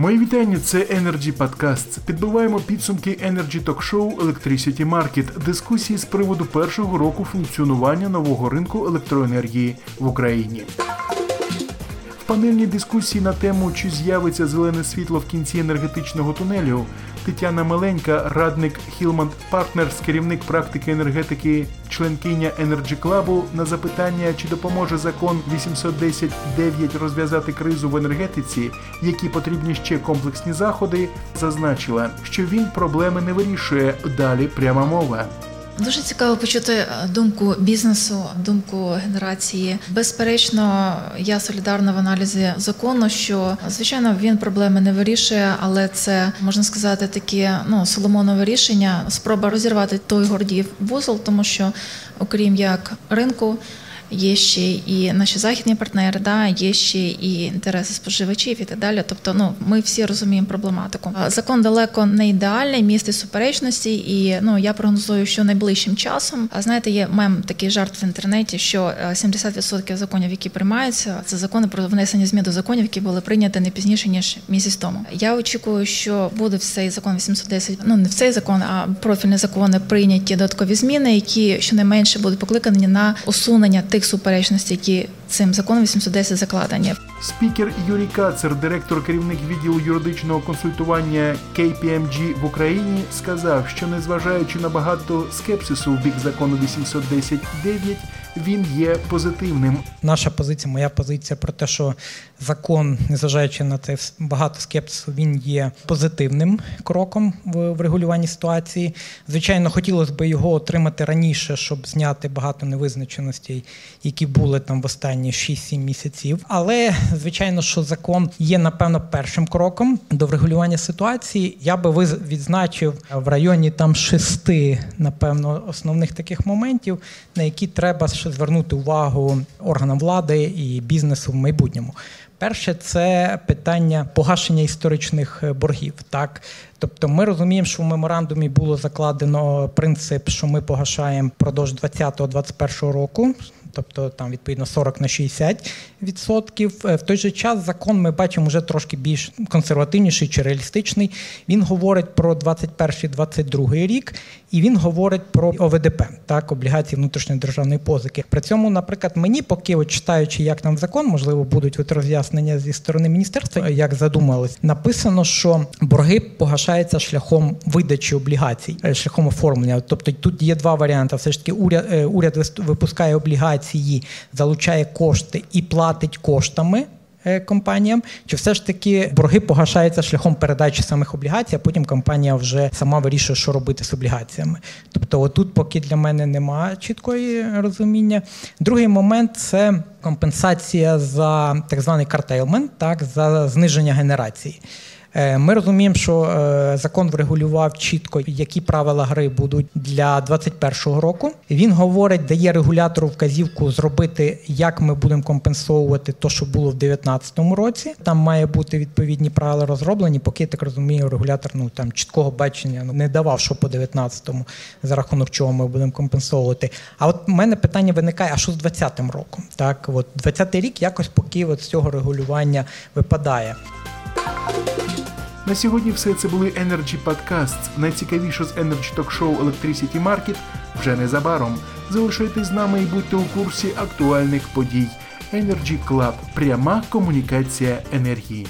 Мої вітання. Це Energy Podcasts. Підбиваємо підсумки Energy Talk Show Electricity Market, дискусії з приводу першого року функціонування нового ринку електроенергії в Україні. В панельній дискусії на тему, чи з'явиться зелене світло в кінці енергетичного тунелю, Тетяна Маленька, радник Хілман Partners, керівник практики енергетики, членкиня Energy Club, на запитання, чи допоможе закон 810.9 розв'язати кризу в енергетиці, які потрібні ще комплексні заходи, зазначила, що він проблеми не вирішує. Далі пряма мова. Дуже цікаво почути е, думку бізнесу, думку генерації. Безперечно, я солідарна в аналізі закону, що звичайно він проблеми не вирішує, але це можна сказати таке ну соломонове рішення, спроба розірвати той гордів вузол, тому що окрім як ринку є ще і наші західні партнери, да, є ще і інтереси споживачів і так далі. Тобто, ну ми всі розуміємо проблематику. Закон далеко не ідеальний, містить суперечності, і ну я прогнозую, що найближчим часом а знаєте, є мем такий жарт в інтернеті, що 70% законів, які приймаються, це закони про внесення змін до законів, які були прийняті не пізніше ніж місяць тому. Я очікую, що буде в цей закон 810, ну не в цей закон, а профільні закони прийняті додаткові зміни, які щонайменше будуть покликані на усунення тих тих суперечностей, які цим законом 810 закладені. Спікер Юрій Кацер, директор керівник відділу юридичного консультування KPMG в Україні, сказав, що незважаючи на багато скепсису в бік закону 810.9, він є позитивним. Наша позиція, моя позиція про те, що закон, незважаючи на це багато скепсису, він є позитивним кроком в врегулюванні ситуації. Звичайно, хотілося б його отримати раніше, щоб зняти багато невизначеностей, які були там в останні 6-7 місяців. Але звичайно, що закон є напевно першим кроком до врегулювання ситуації. Я би відзначив в районі там шести, напевно, основних таких моментів, на які треба звернути увагу органам влади і бізнесу в майбутньому. Перше, це питання погашення історичних е, боргів. Так, тобто, ми розуміємо, що в меморандумі було закладено принцип, що ми погашаємо впродовж 2020-2021 року тобто там відповідно 40 на 60 відсотків. Е, в той же час закон ми бачимо вже трошки більш консервативніший чи реалістичний. Він говорить про 21-22 рік, і він говорить про ОВДП, так облігації внутрішньої державної позики. При цьому, наприклад, мені, поки от читаючи, як там закон, можливо, будуть от роз'яснення зі сторони міністерства, як задумались, написано, що борги погашаються шляхом видачі облігацій, е, шляхом оформлення. Тобто тут є два варіанти. Все ж таки, уряд е, уряд випускає облігації операції залучає кошти і платить коштами. Е, компаніям, чи все ж таки борги погашаються шляхом передачі самих облігацій, а потім компанія вже сама вирішує, що робити з облігаціями. Тобто, отут, поки для мене немає чіткої розуміння. Другий момент це компенсація за так званий картейлмент, так за зниження генерації. Е, ми розуміємо, що е, закон врегулював чітко, які правила гри будуть для 2021 року. Він говорить, дає регулятору вказівку зробити, як ми будемо компенсовувати те, що було в 2019 році. Там має бути відповідні правила розроблені. Поки я так розумію, регулятор ну там чіткого бачення ну, не давав, що по 19-му, за рахунок чого ми будемо компенсовувати. А от в мене питання виникає: а що з 20-м роком? Так, от 20-й рік якось поки от з цього регулювання випадає. На сьогодні все це були Energy Podcasts. Найцікавіше з Energy Show Electricity Market вже незабаром. Залишайтесь з нами і будьте у курсі актуальних подій. Energy Club – пряма комунікація енергії.